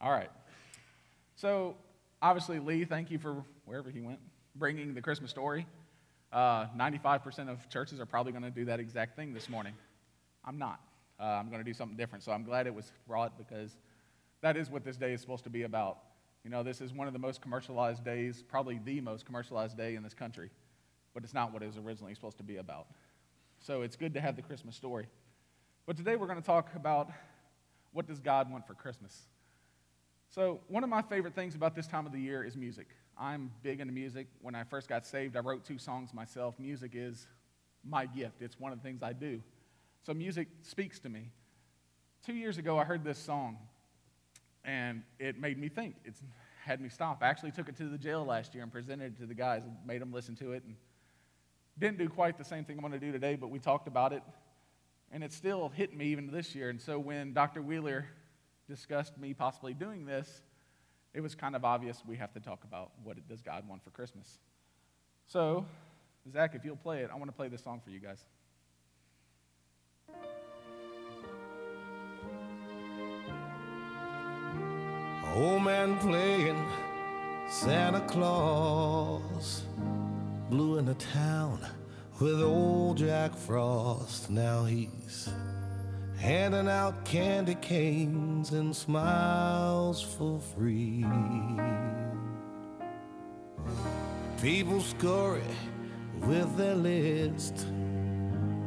All right. So, obviously, Lee, thank you for wherever he went, bringing the Christmas story. Uh, 95% of churches are probably going to do that exact thing this morning. I'm not. Uh, I'm going to do something different. So, I'm glad it was brought because that is what this day is supposed to be about. You know, this is one of the most commercialized days, probably the most commercialized day in this country, but it's not what it was originally supposed to be about. So, it's good to have the Christmas story. But today we're going to talk about what does God want for Christmas? So, one of my favorite things about this time of the year is music. I'm big into music. When I first got saved, I wrote two songs myself. Music is my gift, it's one of the things I do. So, music speaks to me. Two years ago, I heard this song, and it made me think. It had me stop. I actually took it to the jail last year and presented it to the guys and made them listen to it. And didn't do quite the same thing I'm going to do today, but we talked about it. And it still hit me even this year. And so when Dr. Wheeler discussed me possibly doing this, it was kind of obvious we have to talk about what does God want for Christmas. So, Zach, if you'll play it, I want to play this song for you guys. Old man playing Santa Claus, blew the town with old Jack Frost. Now he's handing out candy canes and smiles for free. People scurry with their list,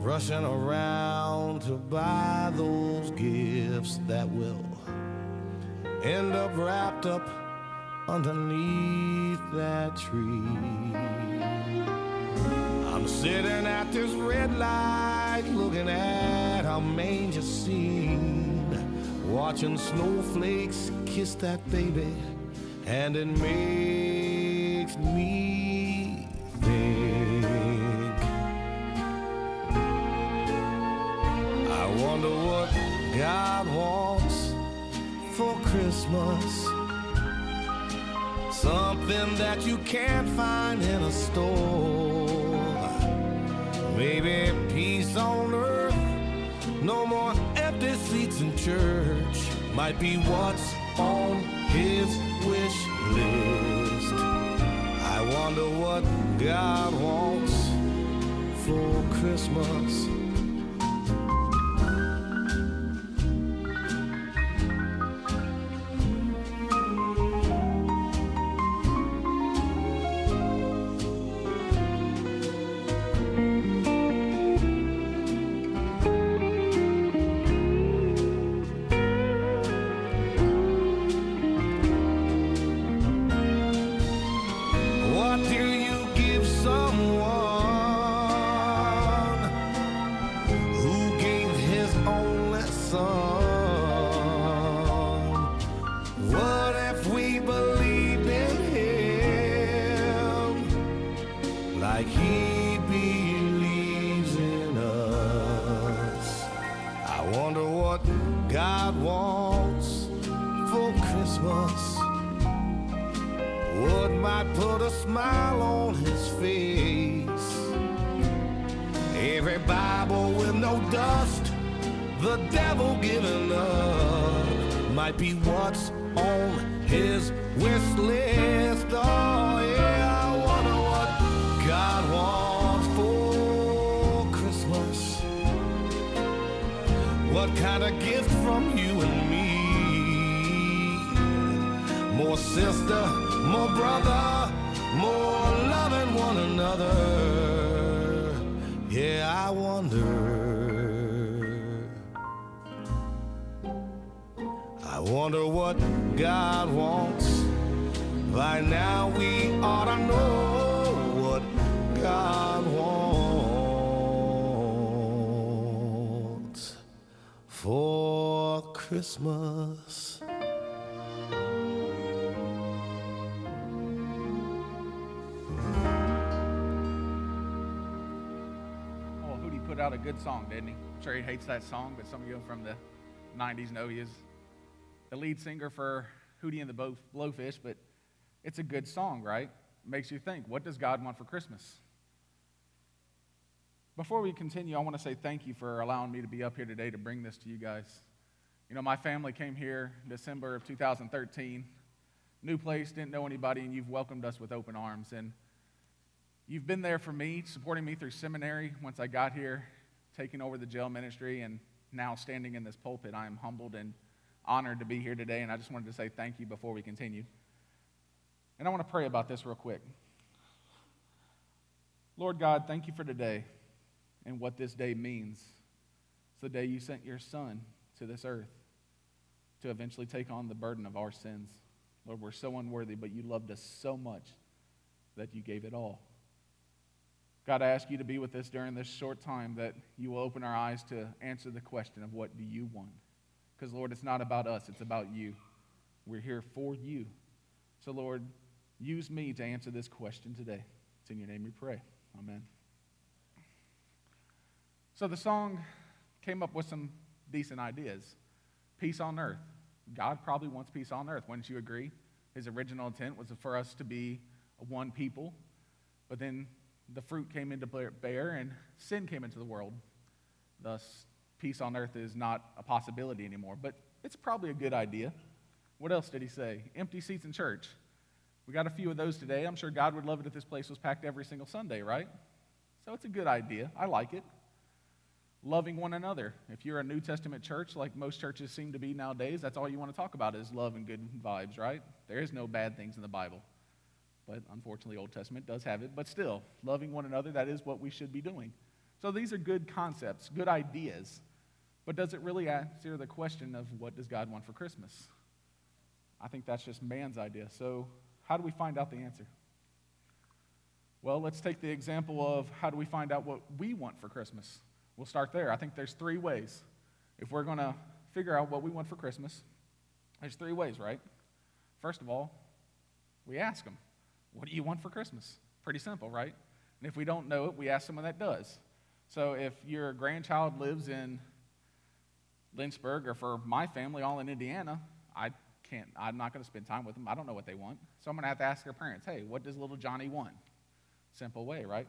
rushing around to buy those gifts that will end up wrapped up underneath that tree. I'm sitting at this red light looking at our manger scene, watching snowflakes kiss that baby, and it makes me think. I wonder what God wants for Christmas. Something that you can't find in a store. Maybe peace on earth, no more empty seats in church. Might be what's on his wish list. I wonder what God wants for Christmas. Smile on his face? Every Bible with no dust, the devil giving up, might be what's on his wish list. Oh, yeah, I wonder what God wants for Christmas. What kind of gift from you and me? More sister, more brother, more loving one another. Yeah, I wonder. I wonder what God wants. By now we ought to know what God wants for Christmas. Out a good song, didn't he? I'm sure he hates that song, but some of you from the 90s know he is the lead singer for Hootie and the Blowfish, but it's a good song, right? Makes you think, what does God want for Christmas? Before we continue, I want to say thank you for allowing me to be up here today to bring this to you guys. You You know, my family came here December of 2013. New place, didn't know anybody, and you've welcomed us with open arms. And you've been there for me, supporting me through seminary once I got here, taking over the jail ministry, and now standing in this pulpit. I am humbled and honored to be here today, and I just wanted to say thank you before we continue. And I want to pray about this real quick. Lord God, thank you for today and what this day means. It's the day you sent your Son to this earth to eventually take on the burden of our sins. Lord, we're so unworthy, but you loved us so much that you gave it all. God, I ask you to be with us during this short time that you will open our eyes to answer the question of what do you want? Because, Lord, it's not about us, it's about you. We're here for you. So, Lord, use me to answer this question today. It's in your name we pray. Amen. So, the song came up with some decent ideas. Peace on earth. God probably wants peace on earth. Wouldn't you agree? His original intent was for us to be one people, but then the fruit came into bear and sin came into the world. Thus, peace on earth is not a possibility anymore, but it's probably a good idea. What else did he say? Empty seats in church. We got a few of those today. I'm sure God would love it if this place was packed every single Sunday, right? So it's a good idea. I like it. Loving one another. If you're a New Testament church, like most churches seem to be nowadays, that's all you want to talk about is love and good vibes, right? There is no bad things in the Bible. But unfortunately, Old Testament does have it. But still, loving one another, that is what we should be doing. So these are good concepts, good ideas. But does it really answer the question of what does God want for Christmas? I think that's just man's idea. So, how do we find out the answer? Well, let's take the example of how do we find out what we want for Christmas? We'll start there. I think there's three ways. If we're going to figure out what we want for Christmas, there's three ways, right? First of all, we ask them. What do you want for Christmas? Pretty simple, right? And if we don't know it, we ask someone that does. So if your grandchild lives in Lynchburg, or for my family, all in Indiana, I can't, I'm not going to spend time with them. I don't know what they want. So I'm going to have to ask their parents, hey, what does little Johnny want? Simple way, right?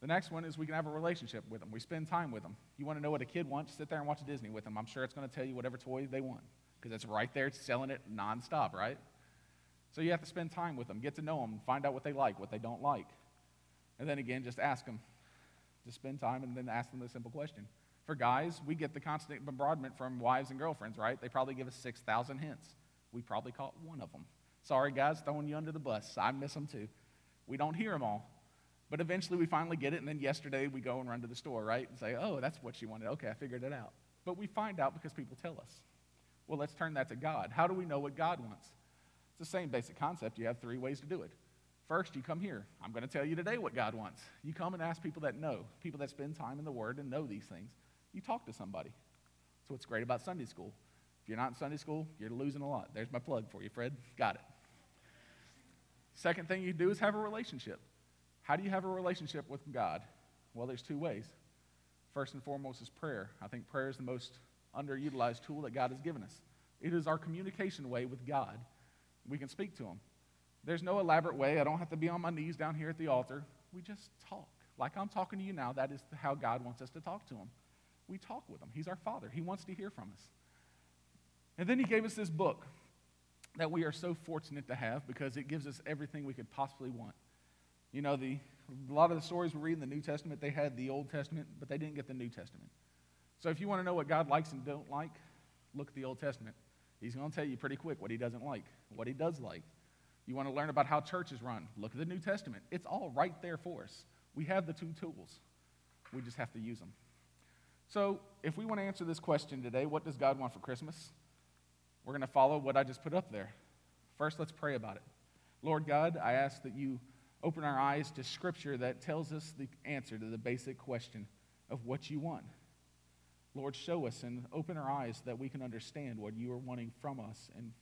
The next one is we can have a relationship with them. We spend time with them. You want to know what a kid wants? Sit there and watch Disney with them. I'm sure it's going to tell you whatever toy they want because it's right there selling it nonstop, right? So you have to spend time with them, get to know them, find out what they like, what they don't like. And then again, just ask them. Just spend time and then ask them the simple question. For guys, we get the constant bombardment from wives and girlfriends, right? They probably give us 6,000 hints. We probably caught one of them. Sorry, guys, throwing you under the bus. I miss them too. We don't hear them all. But eventually we finally get it, and then yesterday we go and run to the store, right? And say, oh, that's what she wanted. Okay, I figured it out. But we find out because people tell us. Well, let's turn that to God. How do we know what God wants? The same basic concept. You have three ways to do it. First, you come here. I'm going to tell you today what God wants. You come and ask people that know, people that spend time in the Word and know these things. You talk to somebody. That's what's great about Sunday school. If you're not in Sunday school, you're losing a lot. There's my plug for you, Fred. Got it. Second thing you do is have a relationship. How do you have a relationship with God? Well, there's two ways. First and foremost is prayer. I think prayer is the most underutilized tool that God has given us. It is our communication way with God we can speak to him. There's no elaborate way. I don't have to be on my knees down here at the altar. We just talk. Like I'm talking to you now, that is how God wants us to talk to him. We talk with him. He's our Father. He wants to hear from us. And then he gave us this book that we are so fortunate to have because it gives us everything we could possibly want. You know, the, a lot of the stories we read in the New Testament, they had the Old Testament, but they didn't get the New Testament. So if you want to know what God likes and don't like, look at the Old Testament. He's going to tell you pretty quick what he doesn't like, what he does like. You want to learn about how churches run? Look at the New Testament. It's all right there for us. We have the two tools. We just have to use them. So, if we want to answer this question today, what does God want for Christmas? We're going to follow what I just put up there. First, let's pray about it. Lord God, I ask that you open our eyes to scripture that tells us the answer to the basic question of what you want. Lord, show us and open our eyes that we can understand what you are wanting from us and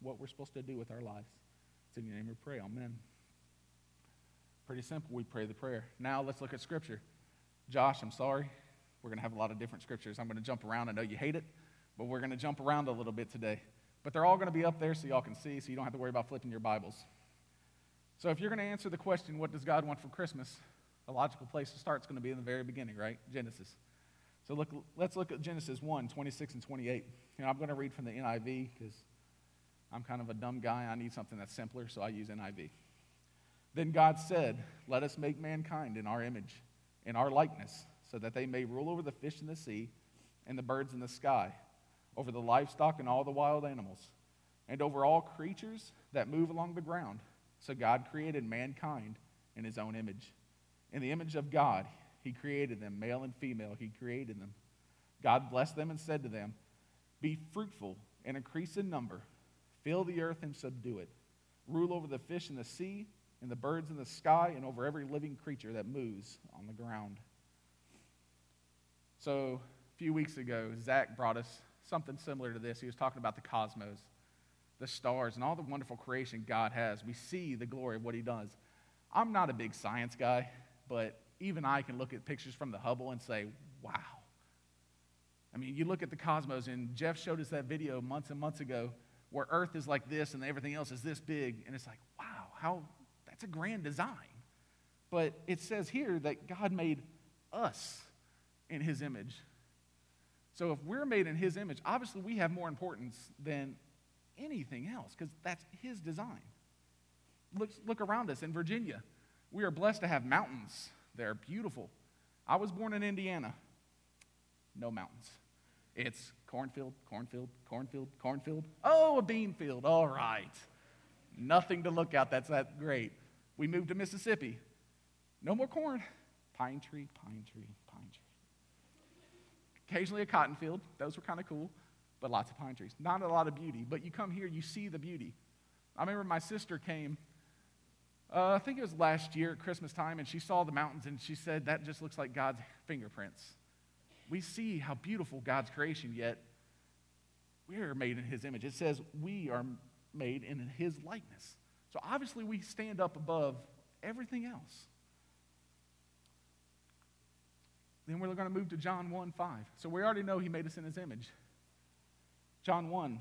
what we're supposed to do with our lives. It's in your name we pray. Amen. Pretty simple. We pray the prayer. Now let's look at Scripture. Josh, I'm sorry. We're going to have a lot of different scriptures. I'm going to jump around. I know you hate it, but we're going to jump around a little bit today. But they're all going to be up there so y'all can see, so you don't have to worry about flipping your Bibles. So if you're going to answer the question, what does God want for Christmas? A logical place to start is going to be in the very beginning, right? Genesis. So look, let's look at Genesis 1 26 and 28. You know, I'm going to read from the NIV because I'm kind of a dumb guy. I need something that's simpler, so I use NIV. Then God said, Let us make mankind in our image, in our likeness, so that they may rule over the fish in the sea and the birds in the sky, over the livestock and all the wild animals, and over all creatures that move along the ground. So God created mankind in his own image. In the image of God, he created them, male and female, he created them. God blessed them and said to them, Be fruitful and increase in number, fill the earth and subdue it, rule over the fish in the sea and the birds in the sky, and over every living creature that moves on the ground. So, a few weeks ago, Zach brought us something similar to this. He was talking about the cosmos, the stars, and all the wonderful creation God has. We see the glory of what He does. I'm not a big science guy, but even I can look at pictures from the Hubble and say, wow. I mean, you look at the cosmos, and Jeff showed us that video months and months ago where Earth is like this and everything else is this big, and it's like, wow, how that's a grand design. But it says here that God made us in his image. So if we're made in his image, obviously we have more importance than anything else because that's his design. Look, look around us in Virginia. We are blessed to have mountains. They're beautiful. I was born in Indiana. No mountains. It's cornfield, cornfield, cornfield, cornfield. Oh, a bean field. All right. Nothing to look at. That's that great. We moved to Mississippi. No more corn. Pine tree, pine tree, pine tree. Occasionally a cotton field. Those were kind of cool, but lots of pine trees. Not a lot of beauty, but you come here, you see the beauty. I remember my sister came uh, I think it was last year at Christmas time, and she saw the mountains and she said, That just looks like God's fingerprints. We see how beautiful God's creation, yet we are made in His image. It says we are made in His likeness. So obviously, we stand up above everything else. Then we're going to move to John 1 5. So we already know He made us in His image. John 1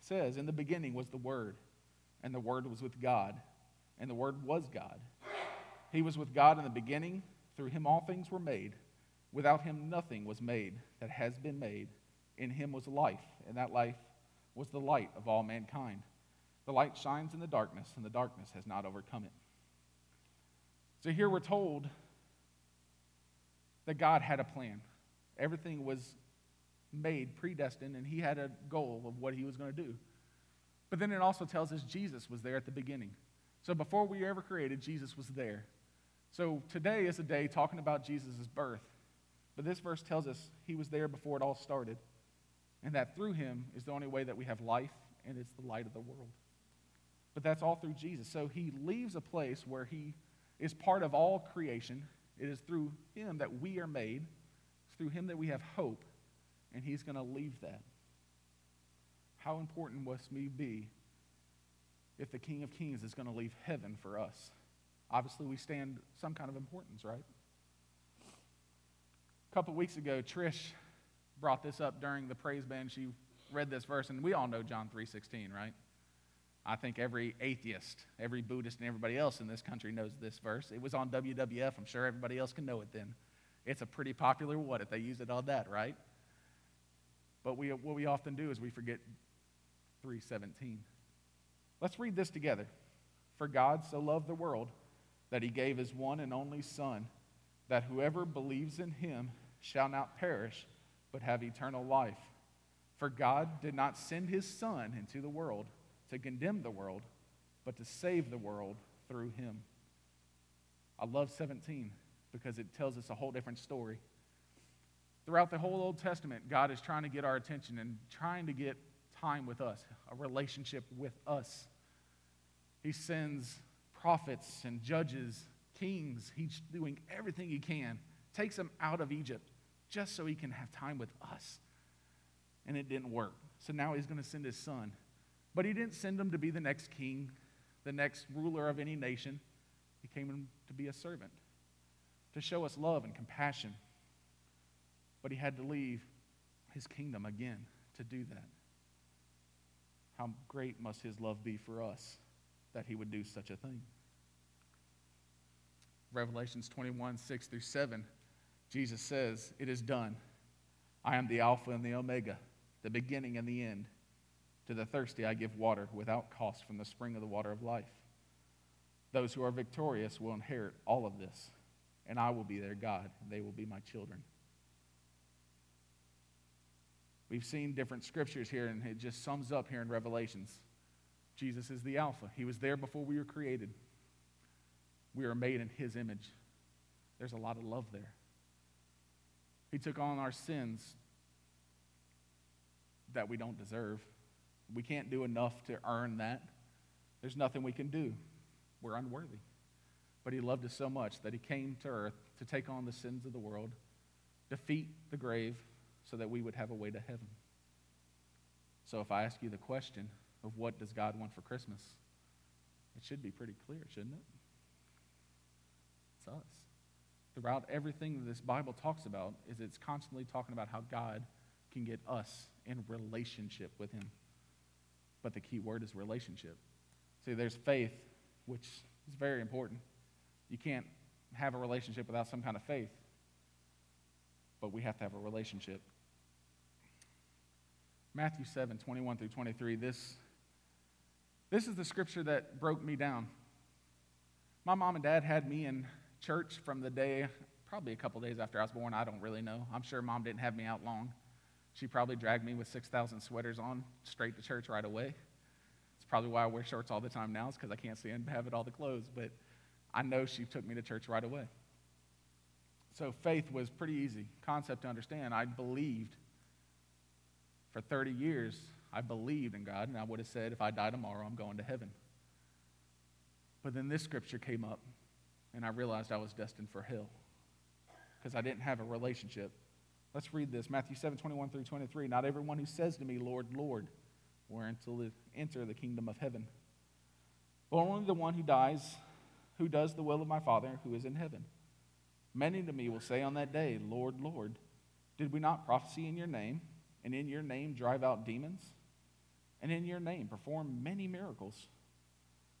says, In the beginning was the Word, and the Word was with God and the Word was God. He was with God in the beginning. Through him all things were made. Without him nothing was made that has been made. In him was life, and that life was the light of all mankind. The light shines in the darkness, and the darkness has not overcome it. So here we're told that God had a plan. Everything was made, predestined, and he had a goal of what he was going to do. But then it also tells us Jesus was there at the beginning. So before we were ever created, Jesus was there. So today is a day talking about Jesus' birth. But this verse tells us he was there before it all started. And that through him is the only way that we have life, and it's the light of the world. But that's all through Jesus. So he leaves a place where he is part of all creation. It is through him that we are made, it's through him that we have hope, and he's going to leave that. How important must we be if the King of Kings is going to leave heaven for us? Obviously, we stand some kind of importance, right? A couple weeks ago, Trish brought this up during the praise band. She read this verse, and we all know John 3.16, right? I think every atheist, every Buddhist, and everybody else in this country knows this verse. It was on WWF. I'm sure everybody else can know it then. It's a pretty popular what if they use it on that, right? But we, what we often do is we forget 317. Let's read this together. For God so loved the world that he gave his one and only Son, that whoever believes in him shall not perish, but have eternal life. For God did not send his Son into the world to condemn the world, but to save the world through him. I love 17 because it tells us a whole different story. Throughout the whole Old Testament, God is trying to get our attention and trying to get time with us, a relationship with us. He sends prophets and judges, kings. He's doing everything he can, takes them out of Egypt just so he can have time with us. And it didn't work. So now he's going to send his son. But he didn't send him to be the next king, the next ruler of any nation. He came to be a servant, to show us love and compassion. But he had to leave his kingdom again to do that. How great must his love be for us that he would do such a thing? Revelations 21, 6 through 7, Jesus says, It is done. I am the Alpha and the Omega, the beginning and the end. To the thirsty, I give water without cost from the spring of the water of life. Those who are victorious will inherit all of this, and I will be their God, and they will be my children. We've seen different scriptures here, and it just sums up here in Revelations. Jesus is the Alpha. He was there before we were created. We are made in His image. There's a lot of love there. He took on our sins that we don't deserve. We can't do enough to earn that. There's nothing we can do. We're unworthy. But He loved us so much that He came to earth to take on the sins of the world, defeat the grave, so that we would have a way to heaven. So if I ask you the question of what does God want for Christmas, it should be pretty clear, shouldn't it? It's us. Throughout everything that this Bible talks about is it's constantly talking about how God can get us in relationship with him. But the key word is relationship. See, there's faith, which is very important. You can't have a relationship without some kind of faith. But we have to have a relationship. Matthew 7, 21 through 23. This, this is the scripture that broke me down. My mom and dad had me in church from the day, probably a couple days after I was born. I don't really know. I'm sure mom didn't have me out long. She probably dragged me with 6,000 sweaters on straight to church right away. It's probably why I wear shorts all the time now, is because I can't stand having all the clothes. But I know she took me to church right away. So faith was pretty easy concept to understand. I believed for 30 years, I believed in God, and I would have said, if I die tomorrow, I'm going to heaven. But then this scripture came up, and I realized I was destined for hell because I didn't have a relationship. Let's read this Matthew 7 21 through 23. Not everyone who says to me, Lord, Lord, will enter the kingdom of heaven, but only the one who dies, who does the will of my Father who is in heaven. Many to me will say on that day, Lord, Lord, did we not prophesy in your name? And in your name drive out demons, and in your name perform many miracles,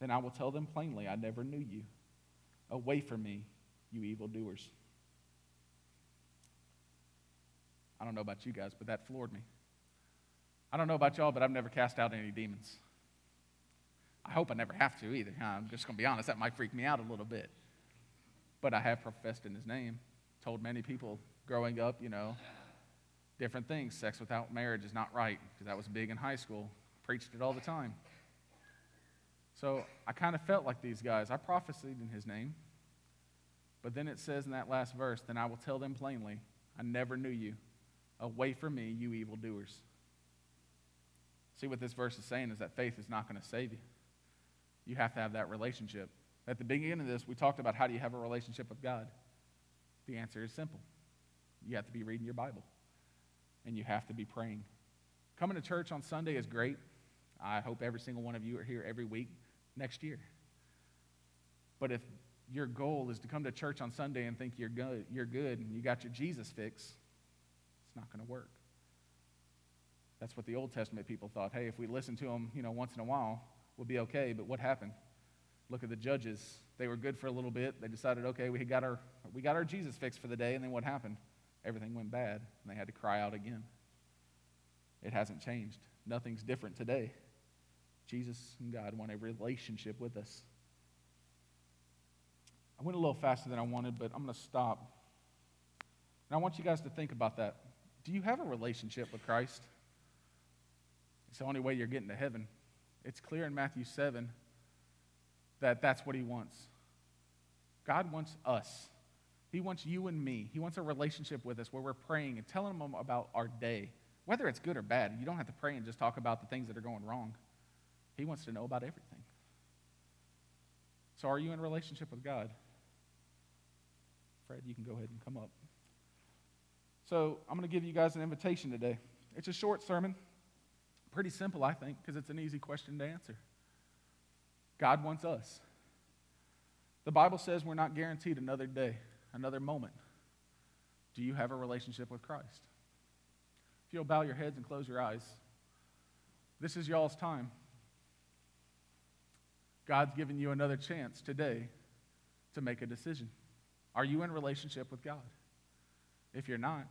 then I will tell them plainly, I never knew you. Away from me, you evildoers. I don't know about you guys, but that floored me. I don't know about y'all, but I've never cast out any demons. I hope I never have to either. I'm just going to be honest, that might freak me out a little bit. But I have professed in his name, told many people growing up, you know, different things. Sex without marriage is not right, because that was big in high school. Preached it all the time. So I kind of felt like these guys. I prophesied in his name. But then it says in that last verse, Then I will tell them plainly, I never knew you. Away from me, you evildoers. See what this verse is saying is that faith is not going to save you. You have to have that relationship. At the beginning of this, we talked about how do you have a relationship with God? The answer is simple. You have to be reading your Bible and you have to be praying. Coming to church on Sunday is great. I hope every single one of you are here every week next year. But if your goal is to come to church on Sunday and think you're good, you're good and you got your Jesus fix, it's not going to work. That's what the Old Testament people thought. Hey, if we listen to them, you know, once in a while, we'll be okay. But what happened? Look at the judges. They were good for a little bit. They decided, okay, we got our we got our Jesus fix for the day, and then what happened? Everything went bad and they had to cry out again. It hasn't changed. Nothing's different today. Jesus and God want a relationship with us. I went a little faster than I wanted, but I'm going to stop. And I want you guys to think about that. Do you have a relationship with Christ? It's the only way you're getting to heaven. It's clear in Matthew 7 that that's what he wants. God wants us. He wants you and me. He wants a relationship with us where we're praying and telling him about our day, whether it's good or bad. You don't have to pray and just talk about the things that are going wrong. He wants to know about everything. So, are you in a relationship with God? Fred, you can go ahead and come up. So, I'm going to give you guys an invitation today. It's a short sermon, pretty simple, I think, because it's an easy question to answer. God wants us. The Bible says we're not guaranteed another day another moment. Do you have a relationship with Christ? If you'll bow your heads and close your eyes, this is y'all's time. God's given you another chance today to make a decision. Are you in relationship with God? If you're not,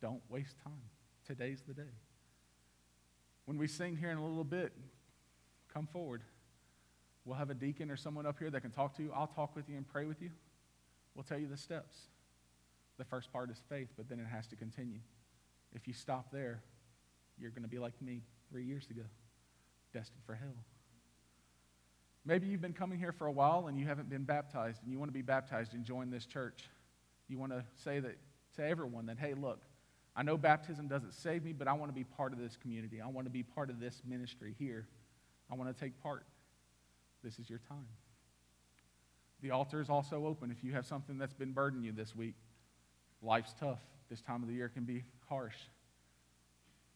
Don't waste time. Today's the day. When we sing here in a little bit, come forward. We'll have a deacon or someone up here that can talk to you. I'll talk with you and pray with you. We'll tell you the steps. The first part is faith, but then it has to continue. If you stop there, you're going to be like me three years ago, destined for hell. Maybe you've been coming here for a while and you haven't been baptized, and you want to be baptized and join this church. You want to say that to everyone that, hey, look, I know baptism doesn't save me, but I want to be part of this community. I want to be part of this ministry here. I want to take part. This is your time. The altar is also open if you have something that's been burdening you this week. Life's tough. This time of the year can be harsh.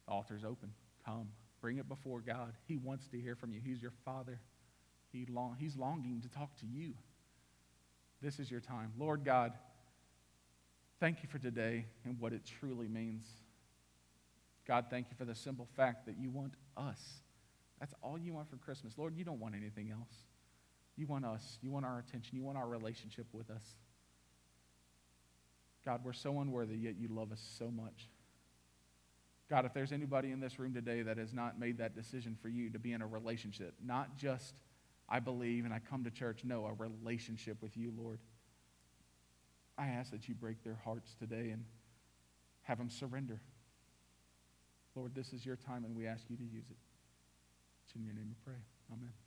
The altar's open. Come. Bring it before God. He wants to hear from you. He's your Father. He long, he's longing to talk to you. This is your time. Lord God, thank you for today and what it truly means. God, thank you for the simple fact that you want us. That's all you want for Christmas. Lord, you don't want anything else. You want us. You want our attention. You want our relationship with us. God, we're so unworthy, yet you love us so much. God, if there's anybody in this room today that has not made that decision for you to be in a relationship, not just I believe and I come to church, no, a relationship with you, Lord, I ask that you break their hearts today and have them surrender. Lord, this is your time and we ask you to use it. It's in your name we pray. Amen.